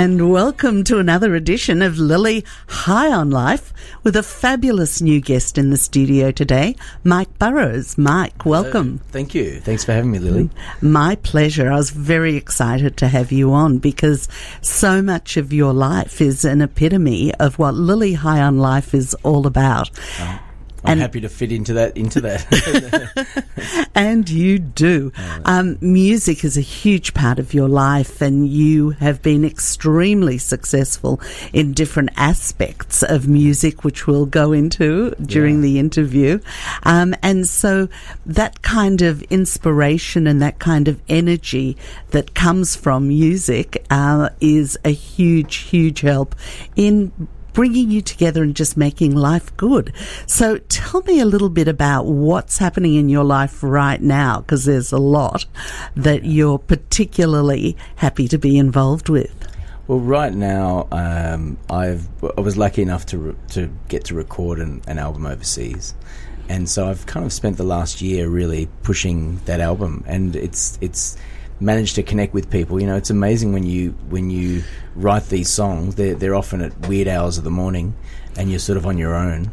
And welcome to another edition of Lily High on Life with a fabulous new guest in the studio today, Mike Burrows. Mike, welcome. Thank you. Thanks for having me, Lily. My pleasure. I was very excited to have you on because so much of your life is an epitome of what Lily High on Life is all about. I'm and happy to fit into that. Into that, and you do. Um, music is a huge part of your life, and you have been extremely successful in different aspects of music, which we'll go into during yeah. the interview. Um, and so, that kind of inspiration and that kind of energy that comes from music uh, is a huge, huge help in bringing you together and just making life good. So tell me a little bit about what's happening in your life right now, because there's a lot that you're particularly happy to be involved with. Well, right now, um, I've I was lucky enough to re- to get to record an, an album overseas, and so I've kind of spent the last year really pushing that album, and it's it's manage to connect with people. You know, it's amazing when you when you write these songs. They're they're often at weird hours of the morning, and you're sort of on your own,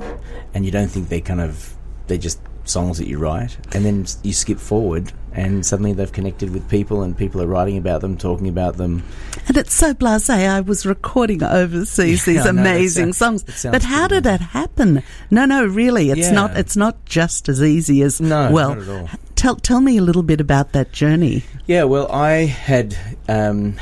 and you don't think they're kind of they're just songs that you write, and then you skip forward, and suddenly they've connected with people, and people are writing about them, talking about them. And it's so blasé. I was recording overseas these yeah, amazing sounds, but how did that happen? No, no, really, it's yeah. not. It's not just as easy as no, well. Tell tell me a little bit about that journey. Yeah, well, I had um,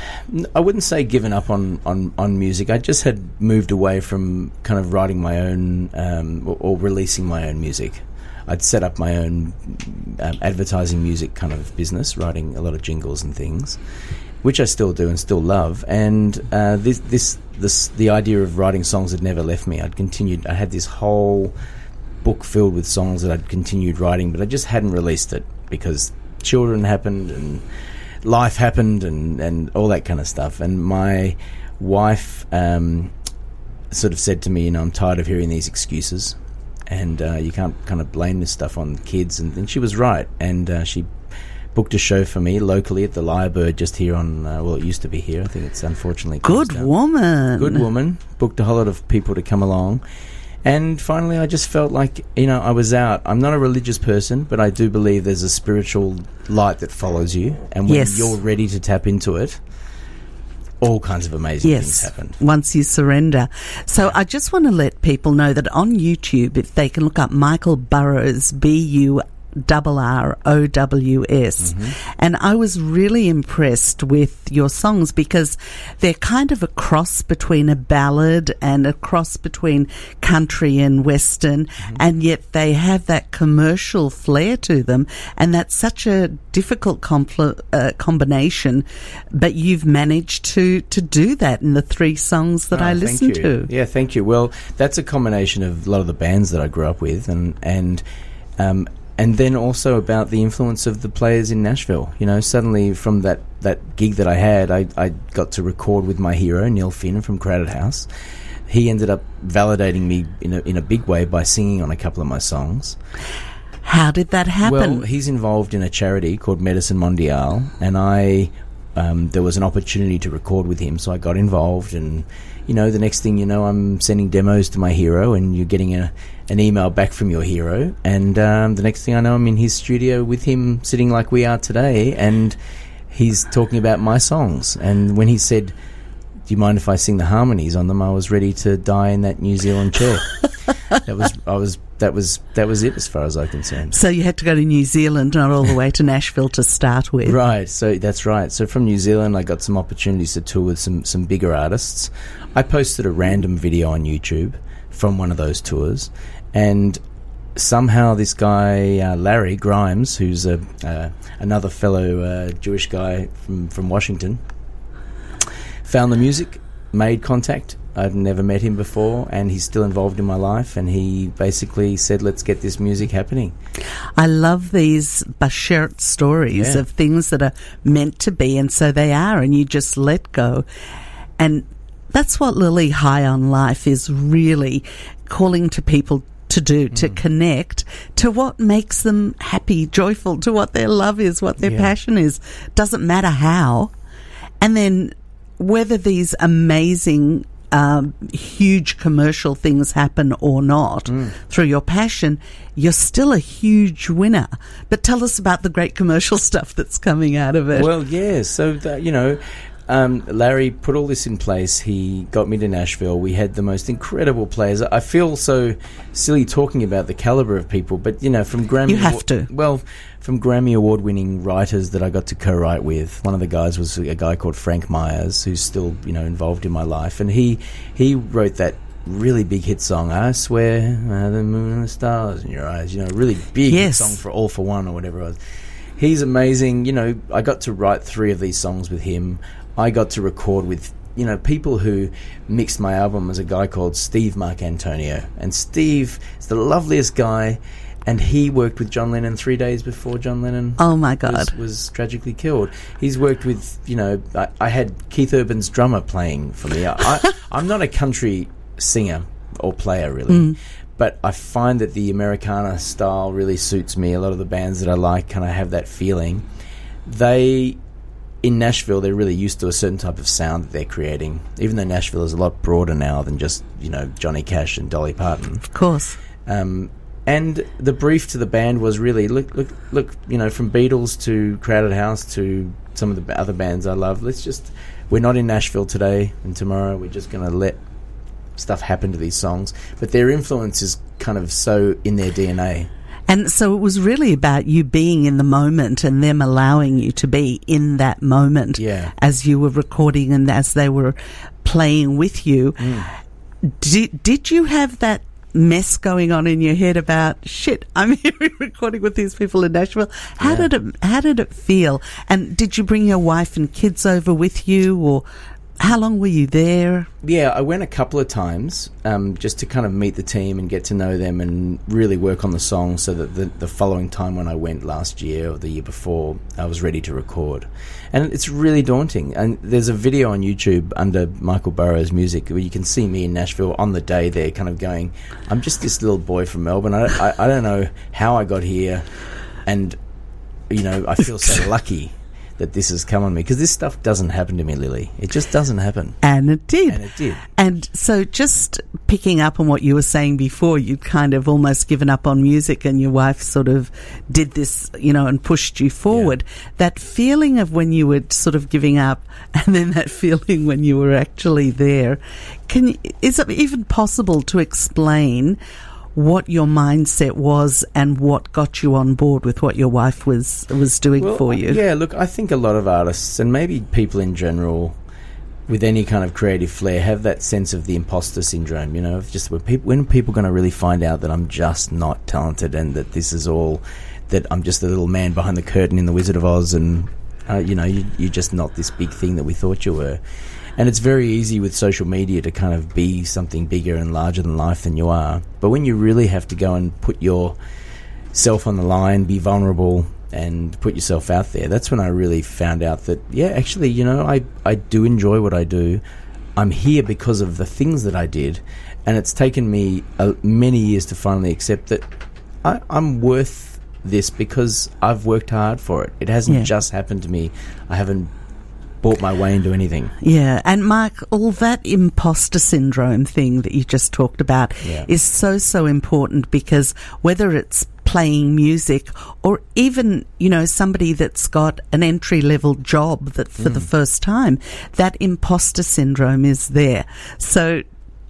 I wouldn't say given up on, on, on music. I just had moved away from kind of writing my own um, or, or, releasing my own music. I'd set up my own um, advertising music kind of business, writing a lot of jingles and things, which I still do and still love. And uh, this this this the idea of writing songs had never left me. I'd continued. I had this whole book filled with songs that I'd continued writing, but I just hadn't released it because children happened and life happened and, and all that kind of stuff. And my wife um, sort of said to me, you know, I'm tired of hearing these excuses, and uh, you can't kind of blame this stuff on kids. And, and she was right, and uh, she booked a show for me locally at the Lyrebird just here on uh, well it used to be here. I think it's unfortunately good woman. Good woman. Booked a whole lot of people to come along and finally, I just felt like, you know, I was out. I'm not a religious person, but I do believe there's a spiritual light that follows you. And when yes. you're ready to tap into it, all kinds of amazing yes, things happen. Once you surrender. So I just want to let people know that on YouTube, if they can look up Michael Burrows, B U double R O W S. Mm-hmm. And I was really impressed with your songs because they're kind of a cross between a ballad and a cross between country and western, mm-hmm. and yet they have that commercial flair to them. And that's such a difficult compl- uh, combination, but you've managed to, to do that in the three songs that oh, I listened to. Yeah, thank you. Well, that's a combination of a lot of the bands that I grew up with, and and um, and then also about the influence of the players in Nashville. You know, suddenly from that, that gig that I had, I, I got to record with my hero, Neil Finn from Crowded House. He ended up validating me in a, in a big way by singing on a couple of my songs. How did that happen? Well, he's involved in a charity called Medicine Mondiale, and I um, there was an opportunity to record with him, so I got involved. And you know, the next thing you know, I'm sending demos to my hero, and you're getting a an email back from your hero, and um, the next thing I know, I'm in his studio with him, sitting like we are today, and he's talking about my songs. And when he said, "Do you mind if I sing the harmonies on them?" I was ready to die in that New Zealand chair. that was I was that was that was it as far as I'm concerned. So you had to go to New Zealand, not all the way to Nashville to start with. Right. So that's right. So from New Zealand, I got some opportunities to tour with some some bigger artists. I posted a random video on YouTube from one of those tours, and somehow this guy uh, Larry Grimes, who's a uh, another fellow uh, Jewish guy from from Washington, found the music, made contact. I'd never met him before, and he's still involved in my life. And he basically said, "Let's get this music happening." I love these bashert stories yeah. of things that are meant to be, and so they are, and you just let go. And that's what Lily High on Life is really calling to people to do, to mm. connect to what makes them happy, joyful, to what their love is, what their yeah. passion is. Doesn't matter how. And then whether these amazing um, huge commercial things happen or not Mm. through your passion, you're still a huge winner. But tell us about the great commercial stuff that's coming out of it. Well, yeah. So that, you know, um, Larry put all this in place. He got me to Nashville. We had the most incredible players. I feel so silly talking about the caliber of people, but you know, from Grammy, You have to. Well, from Grammy award-winning writers that I got to co-write with. One of the guys was a guy called Frank Myers, who's still you know involved in my life, and he he wrote that. Really big hit song, I swear, uh, the moon and the stars in your eyes. You know, really big Yes. song for All for One or whatever it was. He's amazing. You know, I got to write three of these songs with him. I got to record with, you know, people who mixed my album was a guy called Steve Marcantonio. And Steve is the loveliest guy. And he worked with John Lennon three days before John Lennon oh my was, God. was tragically killed. He's worked with, you know, I, I had Keith Urban's drummer playing for me. I, I, I'm not a country singer or player really, mm. But I find that the Americana style really suits me. A lot of the bands that I like kind of have that feeling. They in Nashville, they're really used to a certain type of sound that they're creating. Even though Nashville is a lot broader now than just you know Johnny Cash and Dolly Parton. Of course. Um, and the brief to the band was really look, look, look. You know, from Beatles to Crowded House to some of the other bands I love. Let's just. We're not in Nashville today and tomorrow. We're just going to let stuff happen to these songs. But their influence is kind of so in their DNA. And so it was really about you being in the moment and them allowing you to be in that moment Yeah. as you were recording and as they were playing with you. Mm. Did, did you have that mess going on in your head about shit? I'm here recording with these people in Nashville. How Yeah. did it How did it feel? And did you bring your wife and kids over with you, or how long were you there? Yeah, I went a couple of times um, just to kind of meet the team and get to know them and really work on the song so that the, the following time when I went last year or the year before, I was ready to record. And it's really daunting. And there's a video on YouTube under Michael Burrows' music where you can see me in Nashville on the day there, kind of going, I'm just this little boy from Melbourne. I, I, I don't know how I got here. And, you know, I feel so lucky. That this has come on me because this stuff doesn't happen to me, Lily. It just doesn't happen. And it did. And it did. And so, just picking up on what you were saying before, you'd kind of almost given up on music, and your wife sort of did this, you know, and pushed you forward. That feeling of when you were sort of giving up, and then that feeling when you were actually there. Can is it even possible to explain? What your mindset was and what got you on board with what your wife was was doing Well, for you. Yeah, look, I think a lot of artists and maybe people in general with any kind of creative flair have that sense of the imposter syndrome, you know, of just when people when people going to really find out that I'm just not talented and that this is all that I'm just a little man behind the curtain in the Wizard of Oz and uh, you know, you, you're just not this big thing that we thought you were. And it's very easy with social media to kind of be something bigger and larger than life than you are. But when you really have to go and put your self on the line, be vulnerable, and put yourself out there. That's when I really found out that, yeah, actually, you know, I, I do enjoy what I do. I'm here because of the things that I did. And it's taken me uh, many years to finally accept that I, I'm worth this because I've worked hard for it. It hasn't Yeah. just happened to me. I haven't bought my way into anything. Yeah, and Mark, all that imposter syndrome thing that you just talked about Yeah. is so, so important because whether it's playing music or even, you know, somebody that's got an entry level job that for the mm. first time, that imposter syndrome is there. So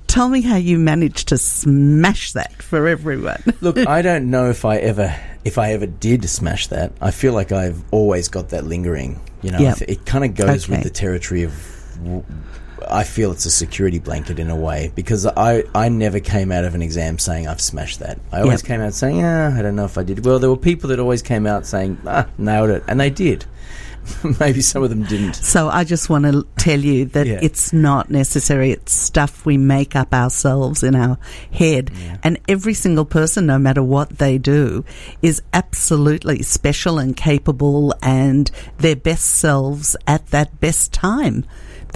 tell me how you managed to smash that for everyone. Look, I don't know if I ever if I ever did smash that. I feel like I've always got that lingering. You know. It- it kind of goes Okay. with the territory of. I feel it's a security blanket in a way because I, I never came out of an exam saying I've smashed that. I always Yep. came out saying, yeah, I don't know if I did. Well, there were people that always came out saying, ah, nailed it, and they did. Maybe some of them didn't. So I just want to tell you that Yeah. it's not necessary. It's stuff we make up ourselves in our head. Yeah. And every single person, no matter what they do, is absolutely special and capable and their best selves at that best time.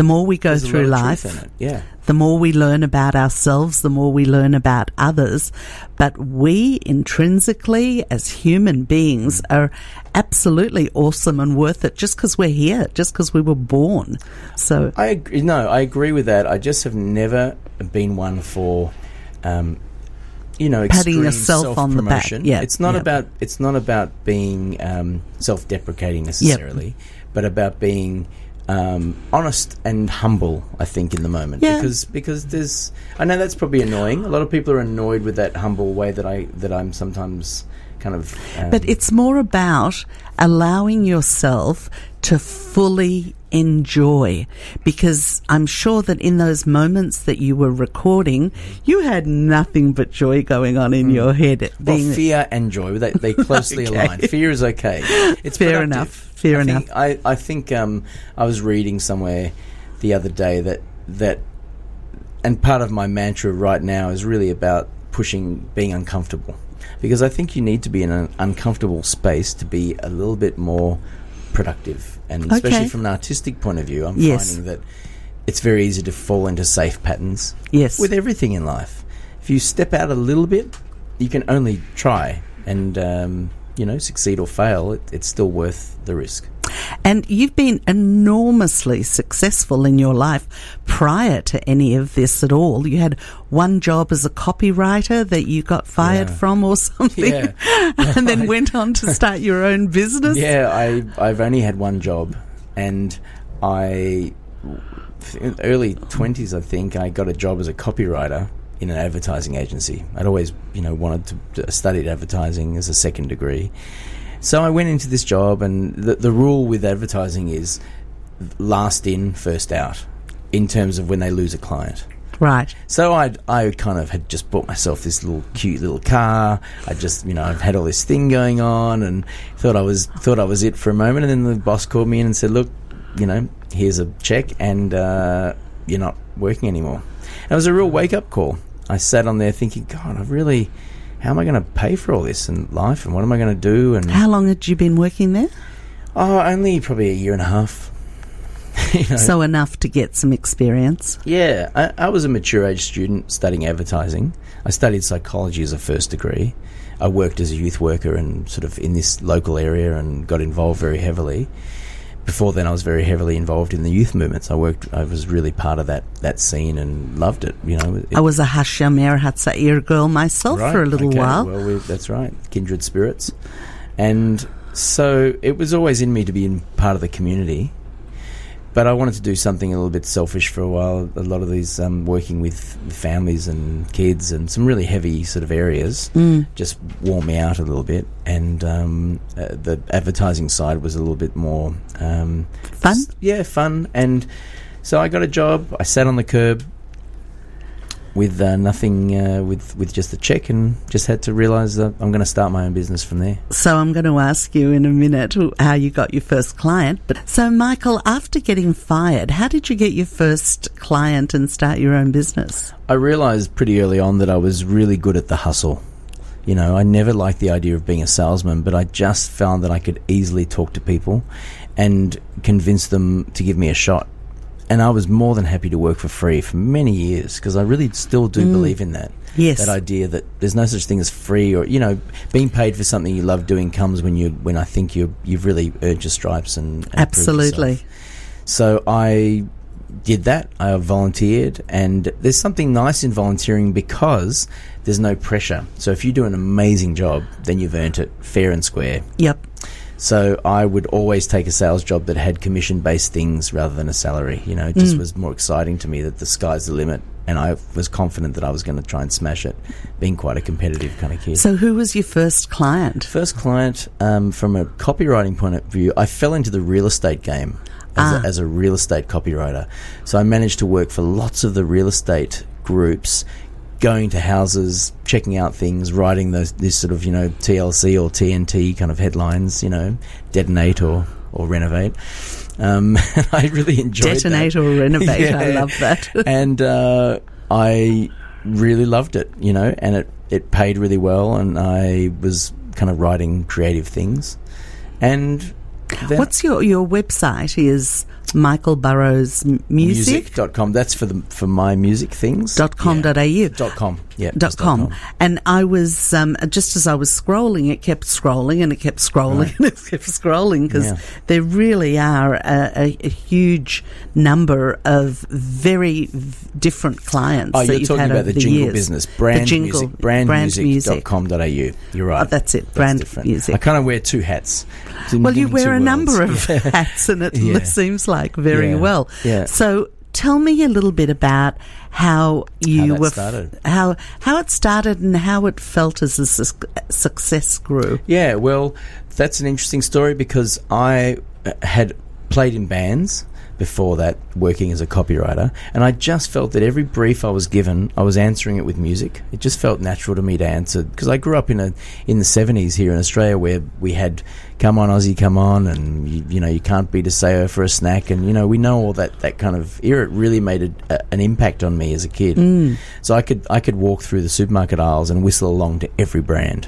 The more we go There's through lot of truth life. Yeah. the more we learn about ourselves, the more we learn about others. But we intrinsically, as human beings, are absolutely awesome and worth it just because we're here, just because we were born. So, I agree, no, I agree with that. I just have never been one for, um, you know, Patting yourself on the back. Yeah, it's not yeah. about it's not about being um, self-deprecating necessarily, but about being um, honest and humble. I think in the moment Yeah. because because there's I know that's probably annoying. A lot of people are annoyed with that humble way that I that I'm sometimes kind of. Um, but it's more about allowing yourself to fully enjoy because I'm sure that in those moments that you were recording, you had nothing but joy going on in your head. Mm. Well, fear and joy they they closely Okay. align. Fear is okay. It's Fair productive. enough. Fair I enough. Think, I I think um, I was reading somewhere the other day that that, and part of my mantra right now is really about pushing being uncomfortable, because I think you need to be in an uncomfortable space to be a little bit more productive, and especially from an artistic point of view, I'm Yes. finding that it's very easy to fall into safe patterns yes. with everything in life. If you step out a little bit, you can only try and um, you know succeed or fail. It, it's still worth the risk. And you've been enormously successful in your life prior to any of this at all. You had one job as a copywriter that you got fired Yeah. from or something, Yeah. and then went on to start your own business. Yeah, I I've only had one job, and I in the early twenties I think I got a job as a copywriter in an advertising agency. I'd always you know wanted to studied advertising as a second degree. So I went into this job, and the, the rule with advertising is last in, first out, in terms of when they lose a client. Right. So I I kind of had just bought myself this little cute little car. I just you know I've had all this thing going on and thought I was thought I was it for a moment. And then the boss called me in and said, "Look, you know, here's a check, and uh, you're not working anymore." And it was a real wake up call. I sat on there thinking, God, I really, how am I going to pay for all this in life, and what am I going to do? And How long had you been working there? oh, only probably a year and a half. you know, So enough to get some experience. Yeah, I, I was a mature age student studying advertising. I studied psychology as a first degree. I worked as a youth worker and sort of in this local area and got involved very heavily. Before then, I was very heavily involved in the youth movements. I worked. I was really part of that that scene and loved it. You know, it- I was a Hashomer Hatzair girl myself Right, for a little okay, while. Well, we, that's right, kindred spirits, and so it was always in me to be in part of the community. But I wanted to do something a little bit selfish for a while. A lot of these um, working with families and kids and some really heavy sort of areas Mm. just wore me out a little bit. And um, uh, the advertising side was a little bit more um, Fun? s- yeah, fun. And so I got a job. I sat on the curb with uh, nothing, uh, with with just a check, and just had to realise that I'm going to start my own business from there. So I'm going to ask you in a minute how you got your first client. But so, Michael, after getting fired, how did you get your first client and start your own business? I realised pretty early on that I was really good at the hustle. You know, I never liked the idea of being a salesman, but I just found that I could easily talk to people and convince them to give me a shot. And I was more than happy to work for free for many years because I really still do mm. believe in that. Yes. That idea that there's no such thing as free or, you know, being paid for something you love doing comes when you when I think you you've really earned your stripes and, and Absolutely. So I did that. I volunteered, and there's something nice in volunteering because there's no pressure. So if you do an amazing job, then you've earned it fair and square. Yep. So I would always take a sales job that had commission based things rather than a salary. You know, it just Mm. was more exciting to me that the sky's the limit. And I was confident that I was going to try and smash it, being quite a competitive kind of kid. So, who was your first client? First client, um, from a copywriting point of view, I fell into the real estate game as, Ah. a, as a real estate copywriter. So I managed to work for lots of the real estate groups, going to houses, checking out things, writing those this sort of you know TLC or TNT kind of headlines, you know, detonate or or renovate. Um, I really enjoyed that Detonate or renovate. I love that. and uh, I really loved it, you know, and it, it paid really well, and I was kind of writing creative things. And What's your your website? Is Michael Burrows Music. Music.com. That's for the for my music things. Dot com Yeah. dot au. Dot com. Yeah. dot com. And I was um, just as I was scrolling, it kept scrolling and it kept scrolling and it kept scrolling because Yeah. there really are a, a, a huge number of very v- different clients. Oh, that you're you've talking had about over the jingle years. business, brand the jingle, music, brandmusic.com.au. You're right. Oh, that's it, brand different. music. I kind of wear two hats. Well, you wear a number worlds. of hats, and it Yeah. seems like very Yeah. well. Yeah. So, tell me a little bit about how you that were started. how how it started and how it felt as the suc success grew. Yeah, well, that's an interesting story because I uh, had played in bands before that, working as a copywriter, and I just felt that every brief I was given, I was answering it with music. It just felt natural to me to answer because I grew up in a in the seventies here in Australia where we had "Come on Aussie, come on," and you, you know you can't beat a sayo for a snack, and you know we know all that that kind of era. It really made a, a, an impact on me as a kid. So I could I could walk through the supermarket aisles and whistle along to every brand.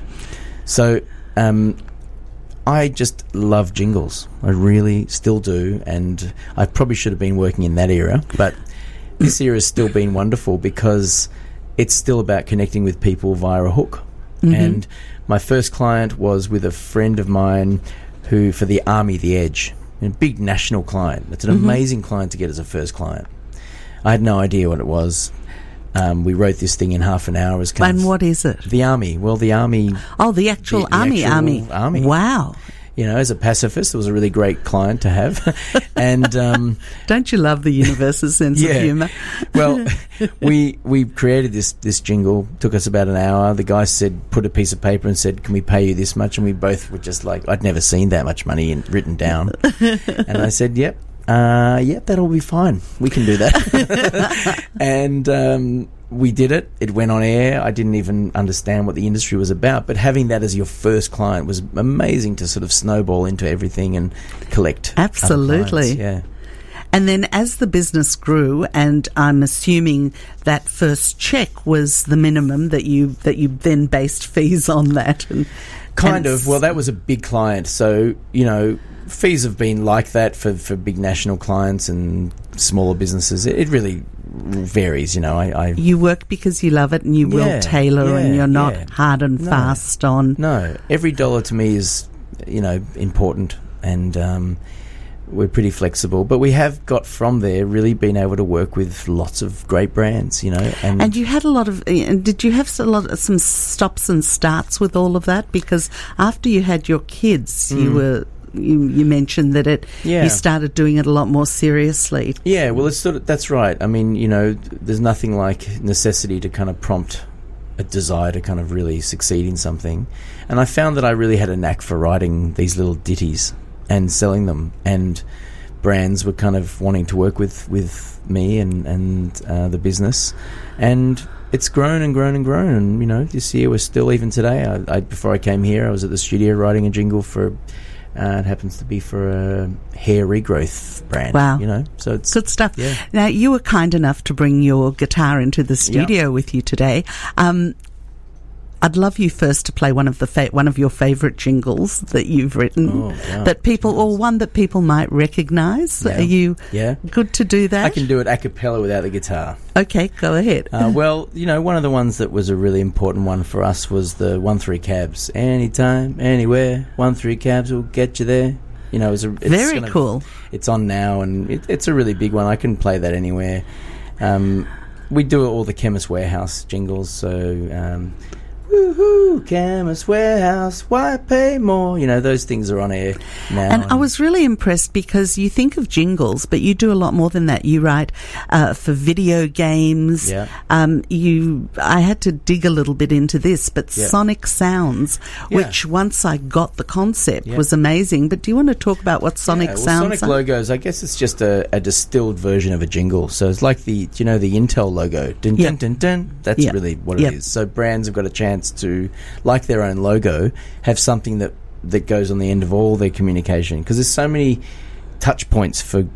So um, I just love jingles. I really still do, and I probably should have been working in that era, but this era has still been wonderful because it's still about connecting with people via a hook. Mm-hmm. And my first client was with a friend of mine who, for the Army, the Edge, a big national client. It's an mm-hmm. amazing client to get as a first client. I had no idea what it was. Um, we wrote this thing in half an hour. As kind And what is it? the army? Well, the army Oh, the actual The- the army, actual army, army. Wow! you know, as a pacifist, it was a really great client to have. and um, Don't you love the universe's sense Yeah. of humour? well, we we created this this jingle. Took us about an hour. The guy said, put a piece of paper and said, "Can we pay you this much?" And we both were just like, I'd never seen that much money in, written down. and I said, "Yep." Uh, yep, that'll be fine. We can do that. and um, we did it. It went on air. I didn't even understand what the industry was about, but having that as your first client was amazing to sort of snowball into everything and collect. Absolutely. Yeah. And then as the business grew, and I'm assuming that first check was the minimum that you that you then based fees on that. And, Kind and of. Well, that was a big client, so you know, fees have been like that for, for big national clients and smaller businesses. It, it really varies. You know, I, I you work because you love it, and you will Yeah, tailor, and you're not yeah. hard and No. fast on. no every dollar to me is you know important, and um, we're pretty flexible. But we have got from there really been able to work with lots of great brands. You know, and, And you had a lot of. And did you have a lot of, some stops and starts with all of that? Because after you had your kids, you were. You, you mentioned that it. Yeah. You started doing it a lot more seriously. Yeah, well, it's sort of, that's right. I mean, you know, there's nothing like necessity to kind of prompt a desire to kind of really succeed in something. And I found that I really had a knack for writing these little ditties and selling them. And brands were kind of wanting to work with, with me and, and uh, the business. And it's grown and grown and grown. And, you know, this year we're still, even today, I, I, before I came here, I was at the studio writing a jingle for. Uh, it happens to be for a hair regrowth brand. Wow. You know, so it's Good stuff. Yeah. Now, you were kind enough to bring your guitar into the studio with you today. Um, I'd love you first to play one of the fa- one of your favourite jingles that you've written Oh, yeah. that people or one that people might recognise. Yeah. Are you Yeah. good to do that? I can do it a cappella without the guitar. Okay, go ahead. Uh, well, you know, one of the ones that was a really important one for us was the one three cabs. Anytime, anywhere, one three cabs will get you there. You know, it was a, it's Very of- cool. it's on now, and it, it's a really big one. I can play that anywhere. Um, we do all the Chemist Warehouse jingles, so um, woohoo, Chemist Warehouse, why pay more? You know, those things are on air now. And I was really impressed because you think of jingles, but you do a lot more than that. You write uh, for video games. Yeah. Um, you, I had to dig a little bit into this, but Yeah. Sonic Sounds, Yeah. which once I got the concept Yeah. was amazing. But do you want to talk about what Sonic well, Sounds? Sonic are? logos. I guess it's just a, a distilled version of a jingle. So it's like the, you know, the Intel logo. Dun, dun, dun, dun. That's really what it is. So brands have got a chance to, like their own logo, have something that that goes on the end of all their communication. Because there's so many touch points for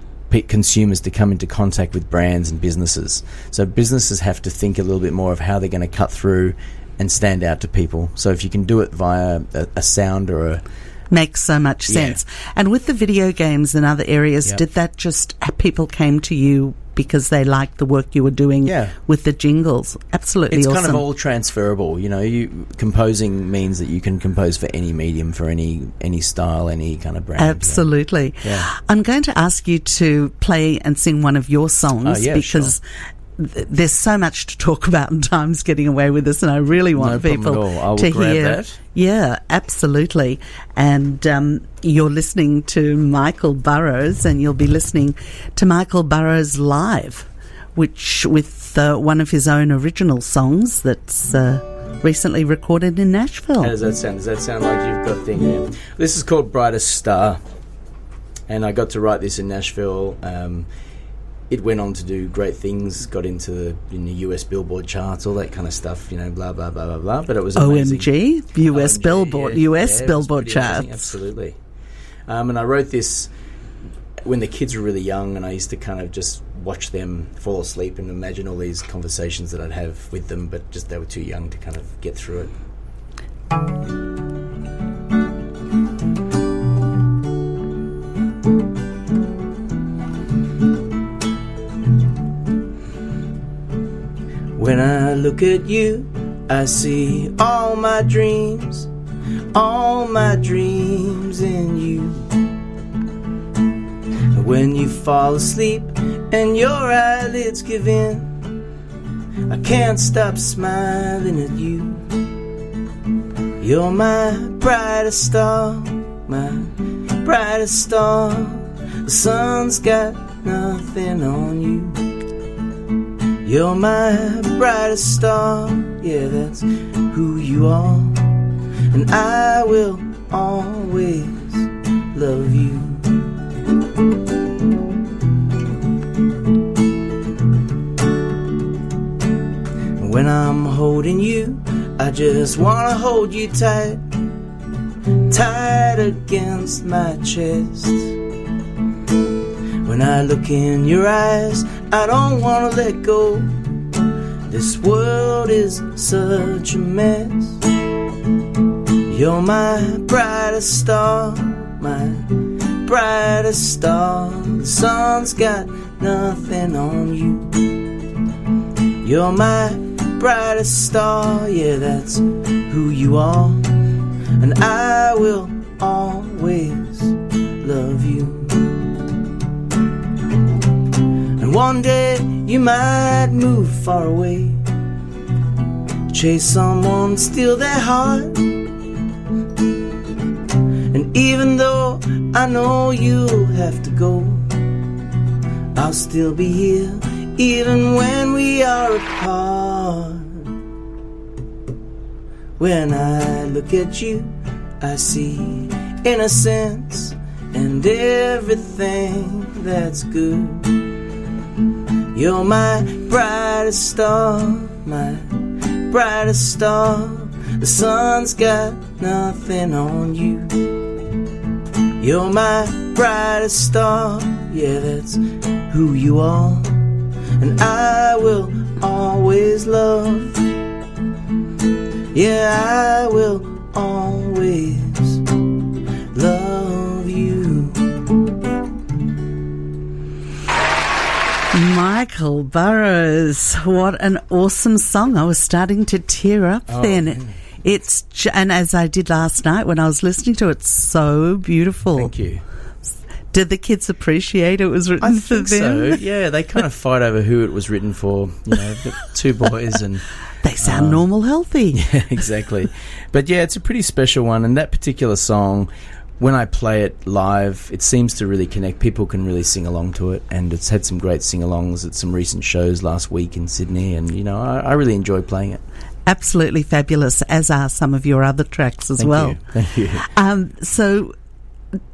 consumers to come into contact with brands and businesses. So businesses have to think a little bit more of how they're going to cut through and stand out to people. So if you can do it via a, a sound or a Makes so much Yeah. sense. And with the video games and other areas, Yep. did that just people came to you because they liked the work you were doing Yeah. with the jingles? Absolutely It's awesome. kind of all transferable, you know. You composing means that you can compose for any medium, for any any style, any kind of brand. Absolutely. Yeah. I'm going to ask you to play and sing one of your songs Oh, yeah, because th- there's so much to talk about and time's getting away with us and I really want No people at all. I will to grab hear. that. Yeah, absolutely. And um, you're listening to Michael Burrows and you'll be listening to Michael Burrows live, which with uh, one of his own original songs that's uh, recently recorded in Nashville. How does that sound? Does that sound like you've got thing? Yeah. This is called Brightest Star, and I got to write this in Nashville. Um, it went on to do great things, got into the, in the US Billboard charts, all that kind of stuff. You know, blah blah blah blah blah. But it was amazing. OMG, US OMG, Billboard, yeah. US Yeah, Billboard pretty amazing, charts. Absolutely. Um, and I wrote this when the kids were really young, and I used to kind of just watch them fall asleep and imagine all these conversations that I'd have with them, but just they were too young to kind of get through it. When I look at you, I see all my dreams, all my dreams in you. When you fall asleep and your eyelids give in, I can't stop smiling at you. You're my brightest star, my brightest star. The sun's got nothing on you. You're my brightest star, yeah, that's who you are. And I will always love you. When I'm holding you, I just wanna hold you tight, tight against my chest. When I look in your eyes, I don't wanna let go. This world is such a mess. You're my brightest star, my brightest star. The sun's got nothing on you. You're my brightest star, yeah, that's who you are. And I will always love you. One day you might move far away, chase someone, steal their heart. And even though I know you'll have to go, I'll still be here, even when we are apart. When I look at you, I see innocence and everything that's good. You're my brightest star, my brightest star. The sun's got nothing on you. You're my brightest star, yeah, that's who you are. And I will always love. Yeah, I will always Michael Burrows, what an awesome song. I was starting to tear up Oh, then. It's, and as I did last night when I was listening to it, so beautiful. Thank you. Did the kids appreciate it was written I for think so. them? Yeah, they kind of fight over who it was written for. You know, two boys and They sound Um, normal, healthy. yeah, exactly. But yeah, it's a pretty special one, and that particular song, when I play it live, it seems to really connect. People can really sing along to it, and it's had some great sing-alongs at some recent shows last week in Sydney, and you know, I, I really enjoy playing it. Absolutely fabulous, as are some of your other tracks as Thank well. you. Thank you. Um, so,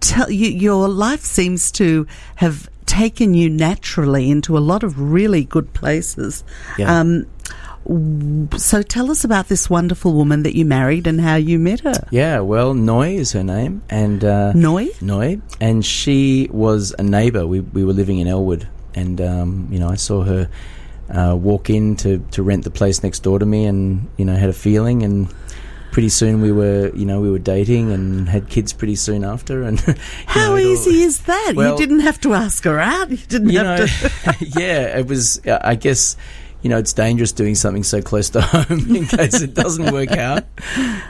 tell you, your life seems to have taken you naturally into a lot of really good places. Yeah. Um, so, tell us about this wonderful woman that you married and how you met her. Yeah, well, Noi is her name, and uh, Noi? Noi, and she was a neighbour. We we were living in Elwood, and um, you know, I saw her uh, walk in to, to rent the place next door to me, and you know, had a feeling, and pretty soon we were, you know, we were dating and had kids pretty soon after. And How know, it all- easy is that? Well- you didn't have to ask her out. You didn't you have know, to. yeah, it was. uh, I guess you know it's dangerous doing something so close to home in case it doesn't work out.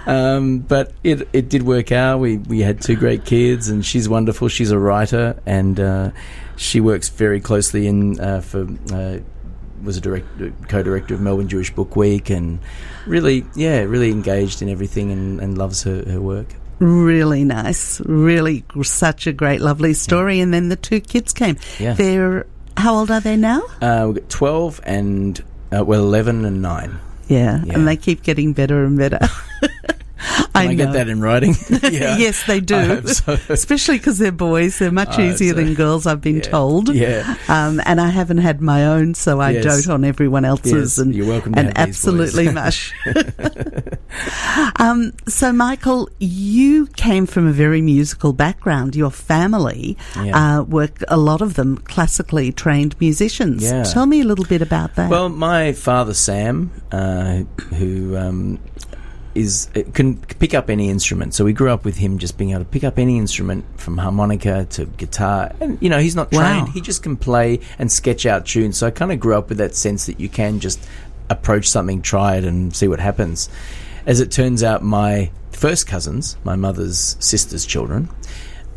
Um, but it it did work out. We we had two great kids, and she's wonderful. She's a writer, and uh, she works very closely in uh, for. Uh, was a direct, co-director of Melbourne Jewish Book Week, and really, yeah, really engaged in everything, and, and loves her, her work. Really nice. Really such a great, lovely story. And then the two kids came. Yeah. They're, how old are they now? Uh, we've got twelve and uh, well, eleven and nine. Yeah. Yeah. And they keep getting better and better. Can I, know. get that in writing? yeah. yes, they do. I so. Especially because they're boys. They're much Oh, easier so- than girls, I've been Yeah. told. Yeah. Um, and I haven't had my own, so I Yes. dote on everyone else's. Yes, and you're welcome to and absolutely mush. Um, so, Michael, you came from a very musical background. Your family Yeah. uh, were a lot of them classically trained musicians. Yeah. Tell me a little bit about that. Well, my father Sam, uh, who um, is uh, can pick up any instrument, so we grew up with him just being able to pick up any instrument from harmonica to guitar, and you know he's not trained; Wow. he just can play and sketch out tunes. So I kind of grew up with that sense that you can just approach something, try it, and see what happens. As it turns out, my first cousins, my mother's sister's children,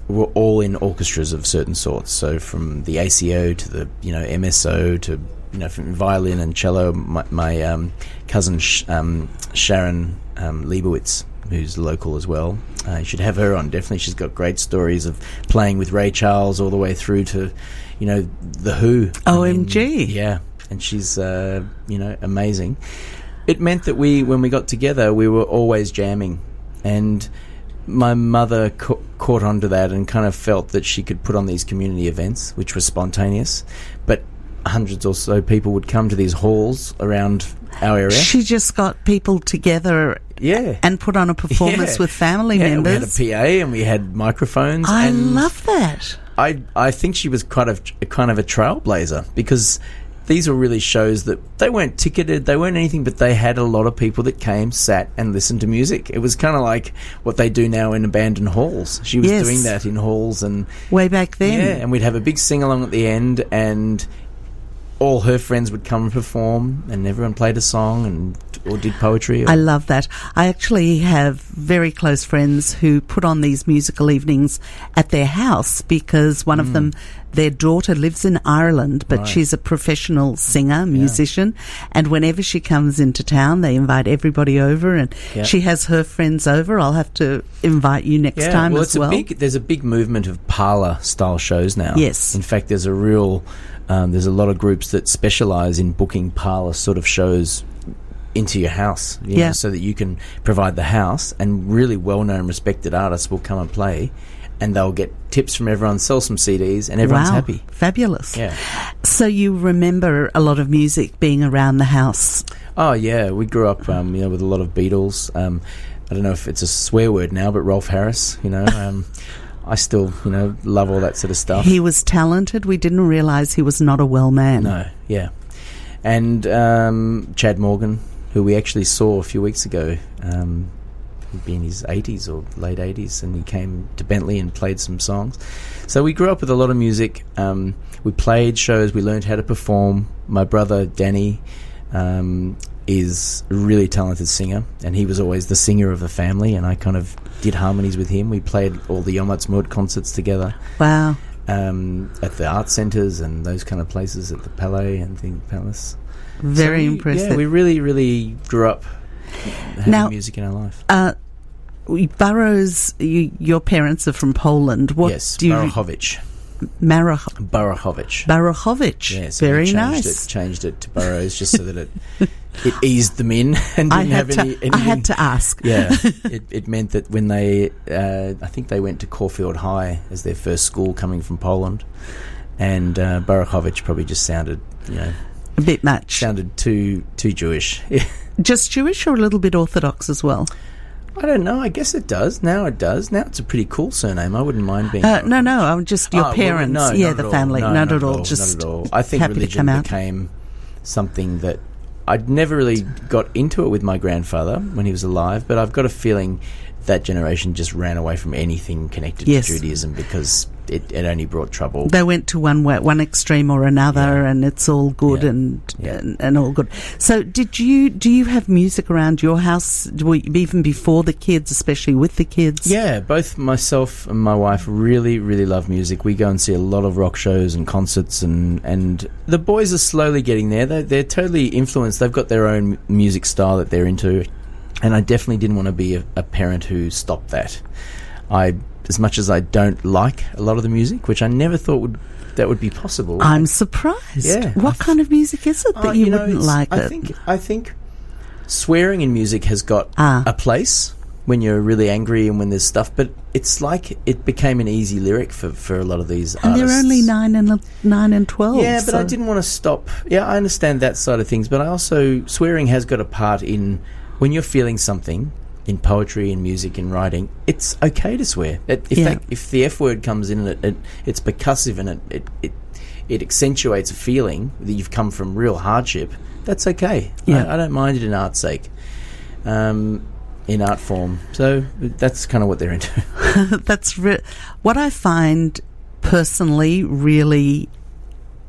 were all in orchestras of certain sorts. So from the ACO to the you know MSO to you know from violin and cello. My, my um, cousin Sh- um, Sharon um, Leibowitz, who's local as well. Uh, you should have her on. Definitely, she's got great stories of playing with Ray Charles all the way through to you know the Who. I mean, OMG. yeah, and she's uh, you know amazing. It meant that we, when we got together, we were always jamming, and my mother ca- caught onto that and kind of felt that she could put on these community events, which were spontaneous, but hundreds or so people would come to these halls around our area. She just got people together yeah. and put on a performance Yeah. with family yeah, members. We had a PA and we had microphones. I love that. I I think she was kind of kind of a trailblazer because these were really shows that they weren't ticketed, they weren't anything, but they had a lot of people that came, sat, and listened to music. It was kind of like what they do now in abandoned halls. She was Yes. doing that in halls, and Way back then. yeah, and we'd have a big sing along at the end, and all her friends would come and perform, and everyone played a song and or did poetry. Or, I love that. I actually have very close friends who put on these musical evenings at their house because one of them, their daughter lives in Ireland, but Mm. Right. she's a professional singer, musician. And whenever she comes into town, they invite everybody over and Yeah. she has her friends over. I'll have to invite you next yeah, time well, as it's well. a big. There's a big movement of parlor style shows now. Yes. In fact, there's a real. Um, there's a lot of groups that specialize in booking parlor sort of shows into your house, you Yeah. know, so that you can provide the house, and really well-known, respected artists will come and play, and they'll get tips from everyone, sell some CDs, and everyone's wow. happy. Fabulous. Yeah. So you remember a lot of music being around the house. Oh yeah, we grew up, um, you know, with a lot of Beatles. Um, I don't know if it's a swear word now, but Rolf Harris, you know, um, I still, you know, love all that sort of stuff. He was talented. We didn't realize he was not a well man. No, yeah. And um, Chad Morgan, who we actually saw a few weeks ago, um, he'd be in his 80s or late 80s, and he came to Bentleigh and played some songs. So we grew up with a lot of music. Um, we played shows, we learned how to perform. My brother, Danny, um, is a really talented singer, and he was always the singer of the family, and I kind of did harmonies with him. We played all the Yom Ha'atzmaut concerts together Wow. um, at the art centres and those kind of places at the Palais and the Palace. Very So we- impressive. Yeah, we really, really grew up having Now- music in our life. Uh, Burrows, you, your parents are from Poland. What yes, do you. Marach. Barachowicz. Yes, very changed nice. It, changed it to Burrows just so that it it eased them in and didn't I had have to. any. I had to ask. Yeah, it, it meant that when they, uh, I think they went to Caulfield High as their first school coming from Poland, and uh, probably just sounded, you know, A bit much. sounded too too Jewish. Just Jewish or a little bit Orthodox as well? I don't know. I guess it does. Now it does. Now it's a pretty cool surname. I wouldn't mind being. Uh, no, no. I'm just your Oh, well, parents. no, yeah, the family. No, not, at all. Just Not at all. I think religion come out. became something that I'd never really got into it with my grandfather when he was alive, but I've got a feeling that generation just ran away from anything connected Yes. to Judaism because it, it only brought trouble. They went to one way, one extreme or another, Yeah. and it's all good Yeah. and, Yeah. and and all good. So, did you do you have music around your house even before the kids, especially with the kids? Yeah, both myself and my wife really, really love music. We go and see a lot of rock shows and concerts, and, and the boys are slowly getting there. They're, they're totally influenced. They've got their own music style that they're into, and I definitely didn't want to be a, a parent who stopped that. I, as much as I don't like a lot of the music, which I never thought would that would be possible. I'm surprised. Yeah, what kind of music is it that Oh, you, know, wouldn't like? I it? think I think swearing in music has got Ah. a place when you're really angry and when there's stuff, but it's like it became an easy lyric for, for a lot of these and artists. they're only nine and nine and twelve. Yeah, but I didn't want to stop. Yeah, I understand that side of things, but I also swearing has got a part in when you're feeling something in poetry and music and writing. It's okay to swear. It, if Yeah. that, if the f word comes in and it, it it's percussive and it, it it it accentuates a feeling that you've come from real hardship. That's okay. Yeah. I, I don't mind it in art's sake. Um, in art form, so that's kind of what they're into. That's re- what I find personally really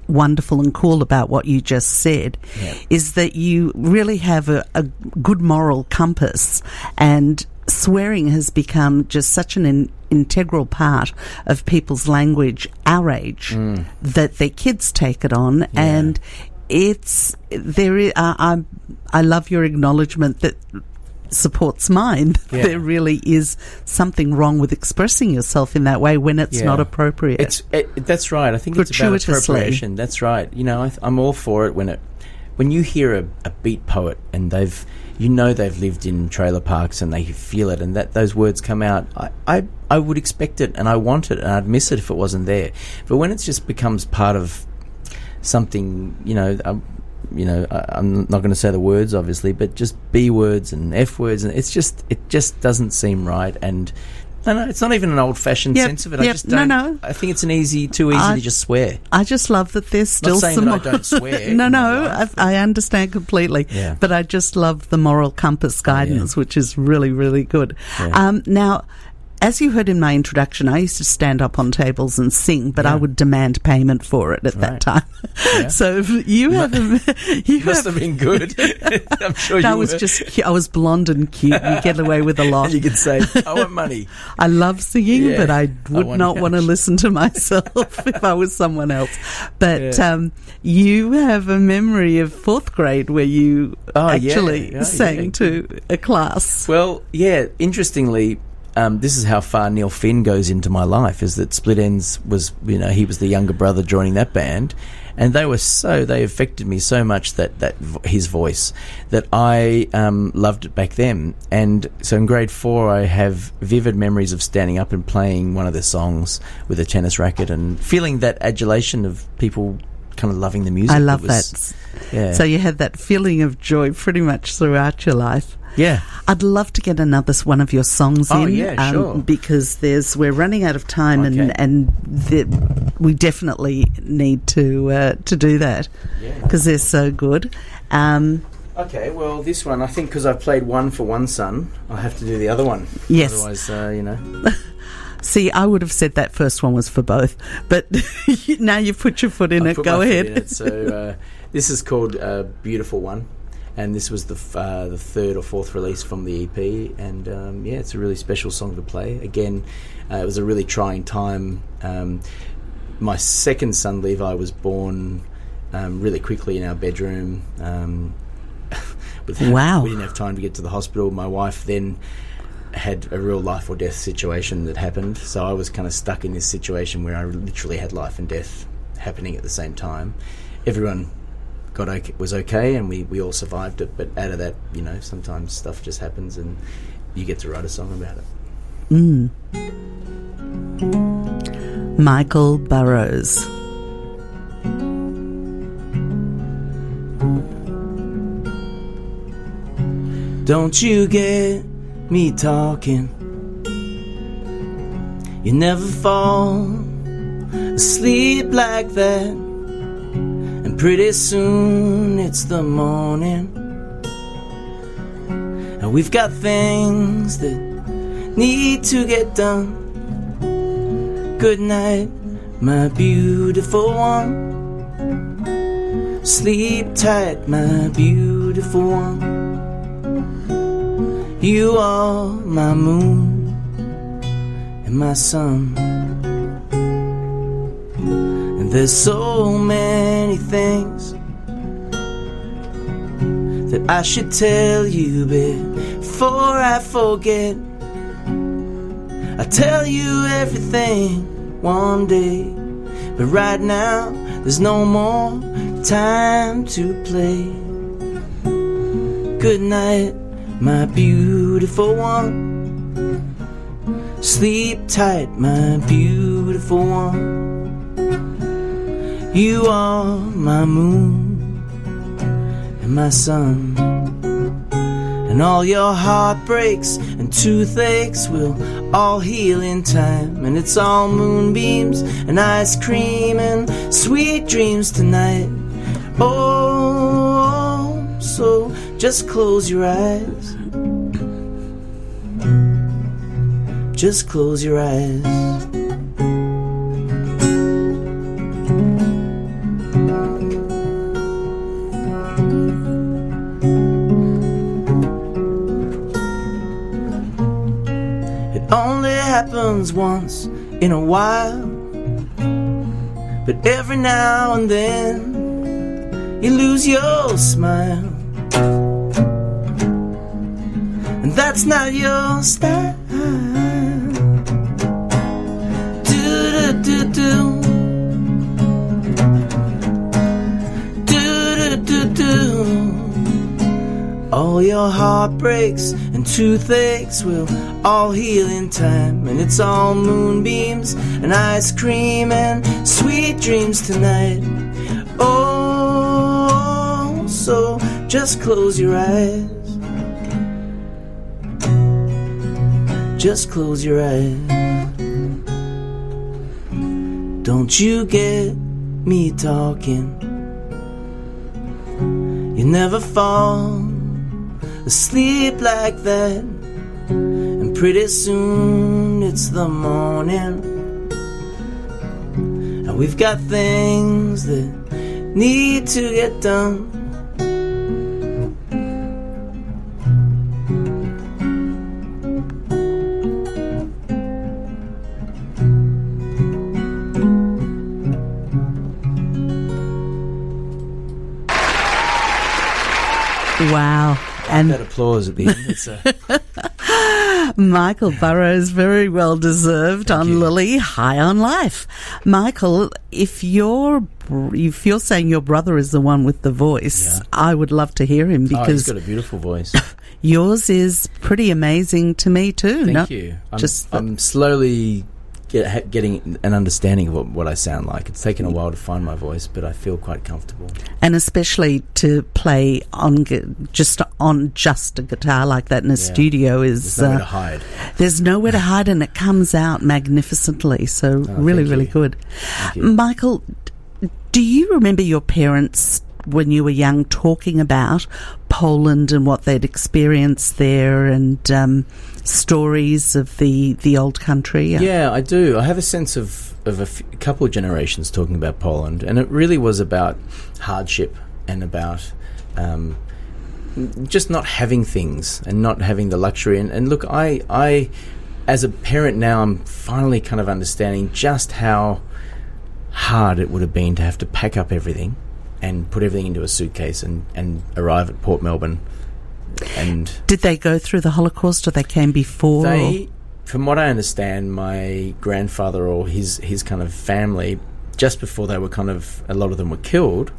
wonderful and cool about what you just said Yeah. is that you really have a, a good moral compass and swearing has become just such an in, integral part of people's language our age Mm. that their kids take it on and it's there is, uh, I, I love your acknowledgement that supports mine Yeah. there really is something wrong with expressing yourself in that way when it's Yeah. not appropriate It's it, that's right. I think it's about appropriation. That's right. You know, I, th- I'm all for it when it when you hear a, a beat poet and they've you know they've lived in trailer parks and they feel it and that those words come out. I, I I would expect it and I want it and I'd miss it if it wasn't there. But when it just becomes part of something, you know. Um, you know, I, I'm not going to say the words, obviously, but just B words and F words, and it's just, it just doesn't seem right. And no, no, it's not even an old-fashioned Yep, sense of it. I just no, don't. no. I think it's an easy, too easy I- to just swear. I just love that there's still saying some. that I don't swear no, no, life, I, I understand completely. Yeah. But I just love the moral compass guidance, which is really, really good. Um, now, as you heard in my introduction, I used to stand up on tables and sing, but I would demand payment for it at that time. Yeah. so if you have, you Must have. have been good. I'm sure I you I was were. just, I was blonde and cute. You get away with a lot. You could say, "I want money." I love singing, Yeah. but I I would want not want to listen to myself if I was someone else. But Yeah. um, you have a memory of fourth grade where you Oh, yeah. actually Yeah, sang yeah. to a class. Well, yeah. Interestingly, um, this is how far Neil Finn goes into my life. Is that Split Enz was, you know, he was the younger brother joining that band, and they were so they affected me so much that that his voice that I um, loved it back then. And so in grade four, I have vivid memories of standing up and playing one of their songs with a tennis racket and feeling that adulation of people kind of loving the music. I love was- that. Yeah. So you had that feeling of joy pretty much throughout your life. Yeah. I'd love to get another one of your songs Oh, in, um, yeah, sure. because there's we're running out of time, Okay. and and the, we definitely need to uh, to do that Yeah. because they're so good. Um, Okay, well, this one, I think because I've played one for one son, I have to do the other one. Yes. Otherwise, uh, you know. See, I would have said that first one was for both, but now you've put your foot in I it. Go ahead. it. So uh, this is called uh, "Beautiful One," and this was the f- uh, the third or fourth release from the EP. And um, yeah, it's a really special song to play. Again, uh, it was a really trying time. Um, my second son Levi was born um, really quickly in our bedroom. Um, with- Wow. We didn't have time to get to the hospital. My wife then had a real life or death situation that happened. So I was kind of stuck in this situation where I literally had life and death happening at the same time. Everyone got okay, was okay, and we, we all survived it. But out of that, you know, sometimes stuff just happens, and you get to write a song about it. Mm. Michael Burrows. Don't you get me talking? You never fall asleep like that. Pretty soon it's the morning. And we've got things that need to get done. Good night, my beautiful one. Sleep tight, my beautiful one. You are my moon and my sun. And there's so many things that I should tell you before I forget. I'll tell you everything one day, but right now there's no more time to play. Good night, my beautiful one. Sleep tight, my beautiful one. You are my moon and my sun. And all your heartbreaks and toothaches will all heal in time. And it's all moonbeams and ice cream and sweet dreams tonight. Oh, so just close your eyes. Just close your eyes. Once in a while. But every now and then you lose your smile. And that's not your style. Do do do do. Do do do do. All your heartbreaks toothaches will all heal in time. And it's all moonbeams and ice cream and sweet dreams tonight. Oh, so just close your eyes. Just close your eyes. Don't you get me talking. You never fall asleep like that. And pretty soon it's the morning. And we've got things that need to get done. Applause at the end. It's uh, a, Michael Burrows, very well deserved on you. Lily, high on life. Michael, if you're if you're saying your brother is the one with the voice, Yeah. I would love to hear him oh, he's got a beautiful voice. yours is pretty amazing to me too. Thank No- you. I'm, just I'm slowly get, getting an understanding of what, what I sound like. It's taken a while to find my voice, but I feel quite comfortable. and especially to play on just on just a guitar like that in a Yeah. studio There's is nowhere uh, to hide. there's nowhere to hide and it comes out magnificently. So really, Oh, thank really good. Michael, do you remember your parents when you were young talking about Poland and what they'd experienced there and um, stories of the, the old country? Yeah, I do. I have a sense of, of a f- couple of generations talking about Poland, and it really was about hardship and about um, just not having things and not having the luxury. And, and look, I, I, as a parent now, I'm finally kind of understanding just how hard it would have been to have to pack up everything and put everything into a suitcase and, and arrive at Port Melbourne. And Did they go through the Holocaust or they came before? they, from what I understand, my grandfather or his his kind of family, just before they were kind of a lot of them were killed,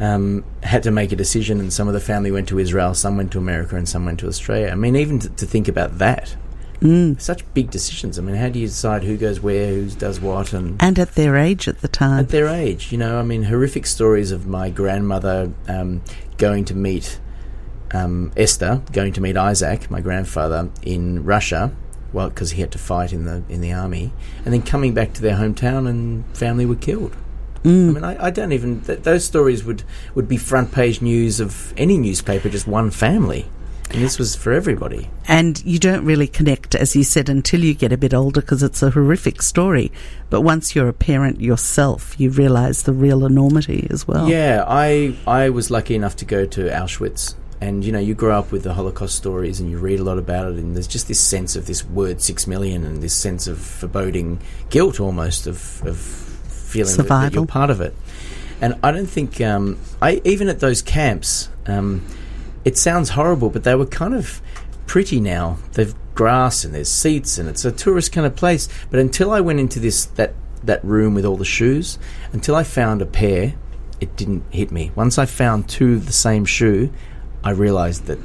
um, had to make a decision, and some of the family went to Israel, some went to America, and some went to Australia. I mean, even to, to think about that, Mm. such big decisions. I mean, how do you decide who goes where, who does what, and And at their age at the time. at their age, you know, I mean, horrific stories of my grandmother um, going to meet um, Esther, going to meet Isaac, my grandfather, in Russia, well, because he had to fight in the in the army, and then coming back to their hometown and family were killed. I mean, I, I don't even. Th- those stories would would be front page news of any newspaper, just one family. And this was for everybody. And you don't really connect, as you said, until you get a bit older because it's a horrific story. But once you're a parent yourself, you realise the real enormity as well. Yeah, I I was lucky enough to go to Auschwitz, and you know you grow up with the Holocaust stories, and you read a lot about it, and there's just this sense of this word six million, and this sense of foreboding guilt almost of of feeling that- that, you're part of it. And I don't think um, I even at those camps, um, it sounds horrible, but they were kind of pretty now. They've grass and there's seats, and it's a tourist kind of place. But until I went into this that that room with all the shoes, until I found a pair, it didn't hit me. Once I found two of the same shoe, I realised that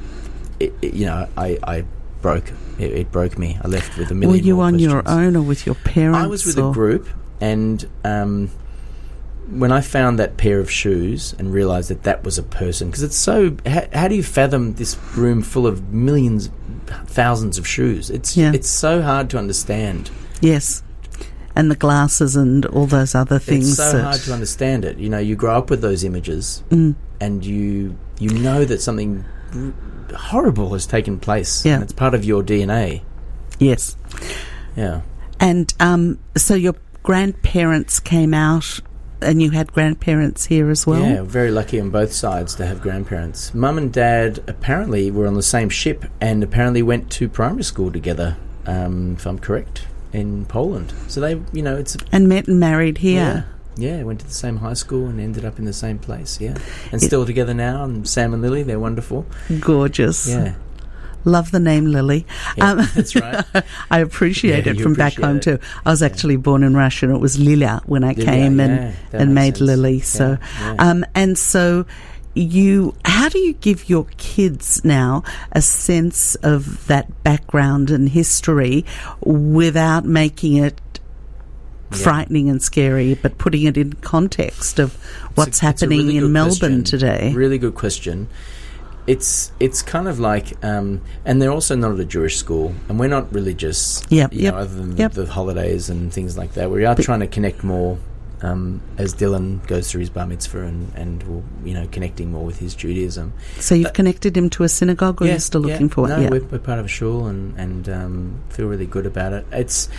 it, it- you know I, I broke. It, it broke me. I left with a million. Were you on your own or with your parents? I was with a group, and um, when I found that pair of shoes and realised that that was a person, because it's so. How, how do you fathom this room full of millions, thousands of shoes? It's Yeah. it's so hard to understand. Yes. And the glasses and all those other things. it's so that- hard to understand it. You know, you grow up with those images, Mm. and you you know that something horrible has taken place. Yeah. and it's part of your DNA. Yes. Yeah. And um, so your grandparents came out, and you had grandparents here as well. Yeah, very lucky on both sides to have grandparents. Mum and dad apparently were on the same ship and apparently went to primary school together, um, if I'm correct, in Poland. So they, you know, it's. And met and married here. Yeah, yeah, went to the same high school and ended up in the same place, yeah. And It- still together now, and Sam and Lily, they're wonderful. Gorgeous. Yeah, Love the name Lily. yeah Um, that's right. I appreciate Yeah, it from back home it. too. I was actually born in Russia, and it was Lilia when I came and and made sense. Lily. So, um, and so you, how do you give your kids now a sense of that background and history without making it Yeah. frightening and scary, but putting it in context of what's a- happening really in Melbourne question. today? Really good question. It's it's kind of like, um, and they're also not at a Jewish school, and we're not religious. You yep, other than yep. the holidays and things like that. We are But- trying to connect more um, as Dylan goes through his bar mitzvah and and you know connecting more with his Judaism. So you've connected him to a synagogue, or you're still yeah. looking for one? No, yeah. we're, we're part of a shul and and um, feel really good about it. It's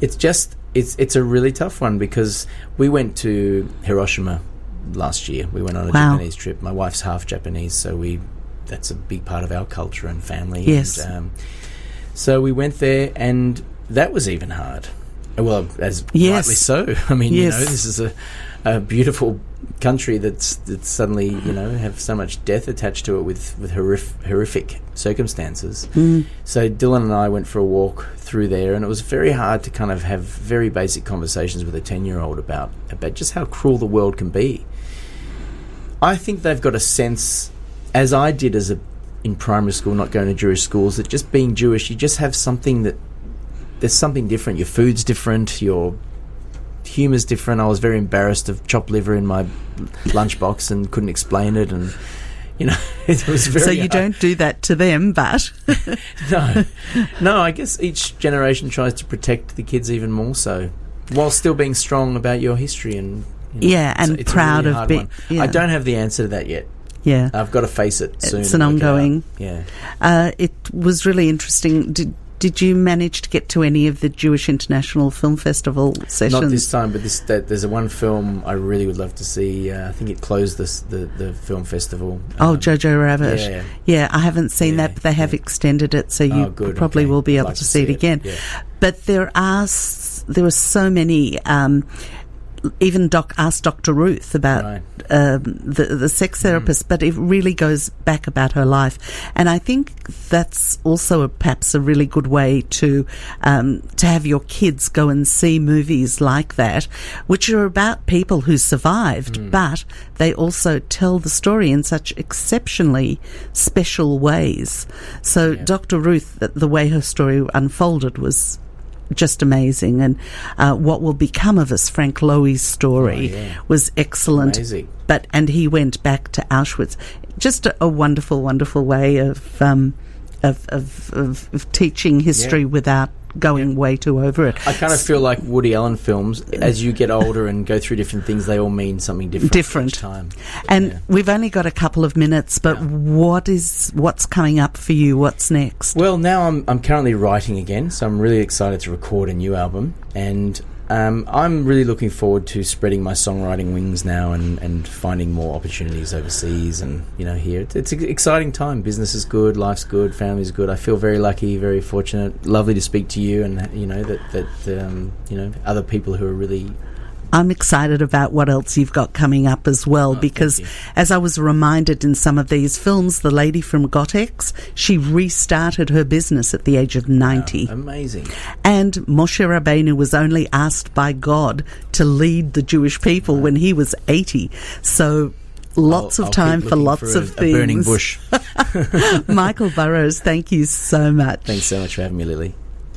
it's just it's it's a really tough one because we went to Hiroshima last year. We went on a Wow. Japanese trip. My wife's half Japanese, so we that's a big part of our culture and family. Yes. And, um, so we went there, and that was even hard. Well, as Yes. rightly so. I mean, you know, this is a, a beautiful country that's that's suddenly you know have so much death attached to it with with horrific, horrific circumstances. Mm. So Dylan and I went for a walk through there, and it was very hard to kind of have very basic conversations with a ten-year-old about about just how cruel the world can be. I think they've got a sense, as I did as a in primary school, not going to Jewish schools, that just being Jewish, you just have something that there's something different. Your food's different. Your humor's different. I was very embarrassed of chopped liver in my lunchbox and couldn't explain it, and you know it was very. So you don't do that to them, but No, no. I guess each generation tries to protect the kids even more so, while still being strong about your history and. you know, Yeah, and proud really of being- yeah. I don't have the answer to that yet. Yeah, I've got to face it soon. It's an work it out. ongoing- Yeah. uh, it was really interesting. Did did you manage to get to any of the Jewish International Film Festival sessions? Not this time, but this that, there's a one film I really would love to see. Uh, I think it closed this the the film festival. Oh, Um, Jojo Rabbit. yeah. Yeah, I haven't seen Yeah, that, but they have yeah. extended it, so you Oh, good, probably okay. will be able like to see it it. again. But there are there were so many. Um, even Doc asked Dr. Ruth about Right. um, the the sex therapist, but it really goes back about her life, and I think that's also a, perhaps a really good way to um, to have your kids go and see movies like that, which are about people who survived, but they also tell the story in such exceptionally special ways. So Dr. Ruth, the, the way her story unfolded was just amazing. And uh, what will become of us, Frank Lowy's story, Oh, yeah. was excellent. Amazing. But and he went back to Auschwitz. Just a, a wonderful, wonderful way of. Um, of, of, of, of teaching history Yeah. without going way too over it. I kind of feel like Woody Allen films. As you get older and go through different things, they all mean something different. Different time. And Yeah. we've only got a couple of minutes, but Yeah. what is what's coming up for you? What's next? Well, now I'm I'm currently writing again, so I'm really excited to record a new album, and um, I'm really looking forward to spreading my songwriting wings now and, and finding more opportunities overseas and you know here. It's, it's an exciting time. Business is good, life's good, family's good. I feel very lucky, very fortunate. Lovely to speak to you, and you know that that um, you know other people who are really I'm excited about what else you've got coming up as well Oh, because as I was reminded in some of these films, the lady from Gottex, she restarted her business at the age of 90. amazing. And Moshe Rabbeinu was only asked by God to lead the Jewish people when he was 80. So lots I'll- of time for lots for a- of a things. burning bush. Michael Burrows, thank you so much. Thanks so much for having me, Lily.